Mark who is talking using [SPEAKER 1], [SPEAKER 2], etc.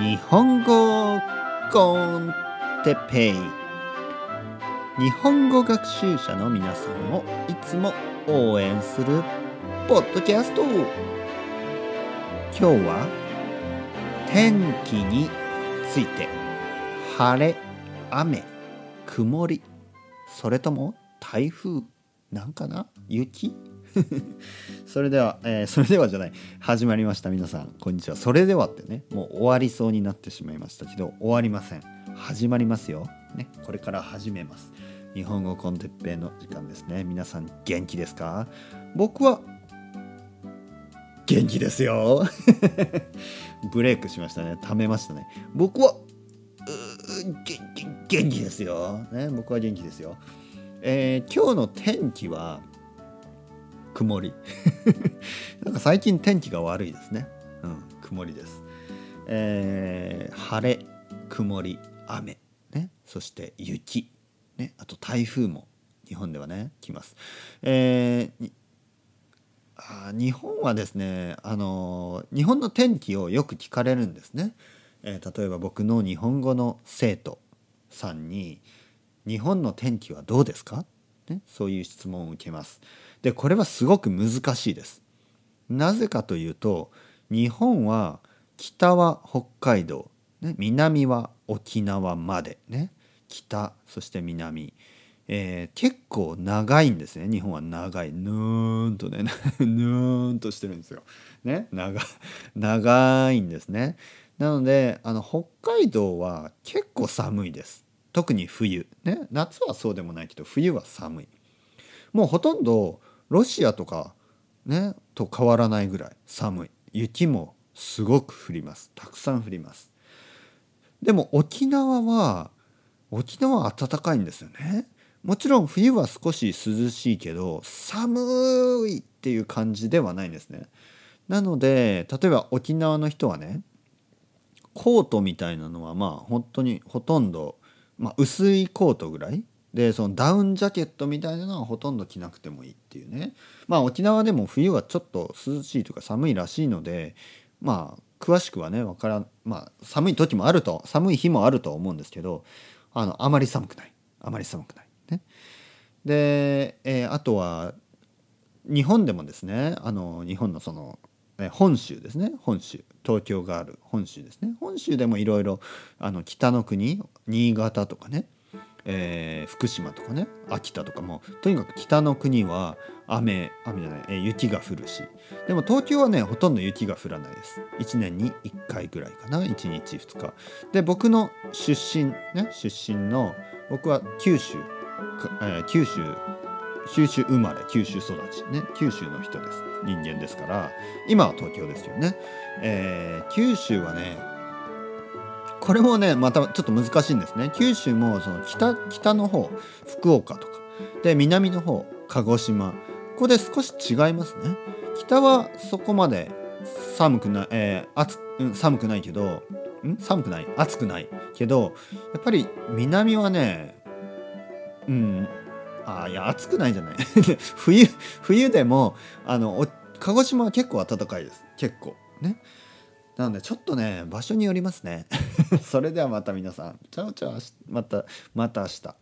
[SPEAKER 1] 日本語コンテペイ。日本語学習者の皆さんをいつも応援するポッドキャスト。今日は天気について晴れ雨曇り。それとも台風なんかな？雪？それでは、えー、それではじゃない。始まりました。皆さんこんにちは。それではってねもう終わりそうになってしまいましたけど終わりません。始まりますよ。ねこれから始めます。日本語コンテッペイの時間ですね。皆さん元気ですか？僕は元気ですよ。ブレイクしましたね。ためましたね。僕は元気ですよ、ね、僕は元気ですよ。えー、今日の天気は曇り。なんか最近天気が悪いですね。うん曇りです。えー、晴れ曇り雨。ね。そして雪。ね。あと台風も日本ではね来ます。えー、あ日本はですねあの日本の天気をよく聞かれるんですね、えー、例えば僕の日本語の生徒さんに「日本の天気はどうですか?」ね、そういう質問を受けます。でこれはすごく難しいです。なぜかというと日本は北は北海道、ね、南は沖縄までね北そして南、えー、結構長いんですね日本は長いぬーんとね ぬーんとしてるんですよ。ね長長いんですね。なのであの北海道は結構寒いです。特に冬ね。夏はそうでもないけど冬は寒い。もうほとんどロシアとかねと変わらないぐらい寒い。雪もすごく降ります。たくさん降ります。でも沖縄は沖縄は暖かいんですよね。もちろん冬は少し涼しいけど寒いっていう感じではないんですね。なので例えば沖縄の人はねコートみたいなのはまあ本当にほとんど、まあ、薄いコートぐらい？でそのダウンジャケットみたいなのはほとんど着なくてもいいっていうね。まあ沖縄でも冬はちょっと涼しいとか寒いらしいのでまあ詳しくはねわからんまあ寒い時もあると寒い日もあるとは思うんですけどあのあまり寒くない。あまり寒くない。ね。で、えー、あとは日本でもですねあの日本のその本州ですね。本州。東京がある本州ですね。本州でもいろいろ北の国新潟とかね。えー、福島とかね。秋田とかも。とにかく北の国は雨雨じゃない、えー、雪が降るし。でも東京はねほとんど雪が降らないです。1年に1回ぐらいかな。1日2日。で僕の出身ね出身の僕は九州、えー、九州九州生まれ九州育ちね。九州の人です。人間ですから。今は東京ですよね、えー、九州はねこれもねまたちょっと難しいんですね。九州もその北北の方福岡とか。で南の方鹿児島。ここで少し違いますね。北はそこまで寒くない、えー、暑寒くないけどん？寒くない？暑くないけどやっぱり南はねうんあいや暑くないじゃない。冬冬でもあの鹿児島は結構暖かいです。結構。ね。なのでちょっとね場所によりますね。それではまた皆さん。チャオチャオまたまた明日。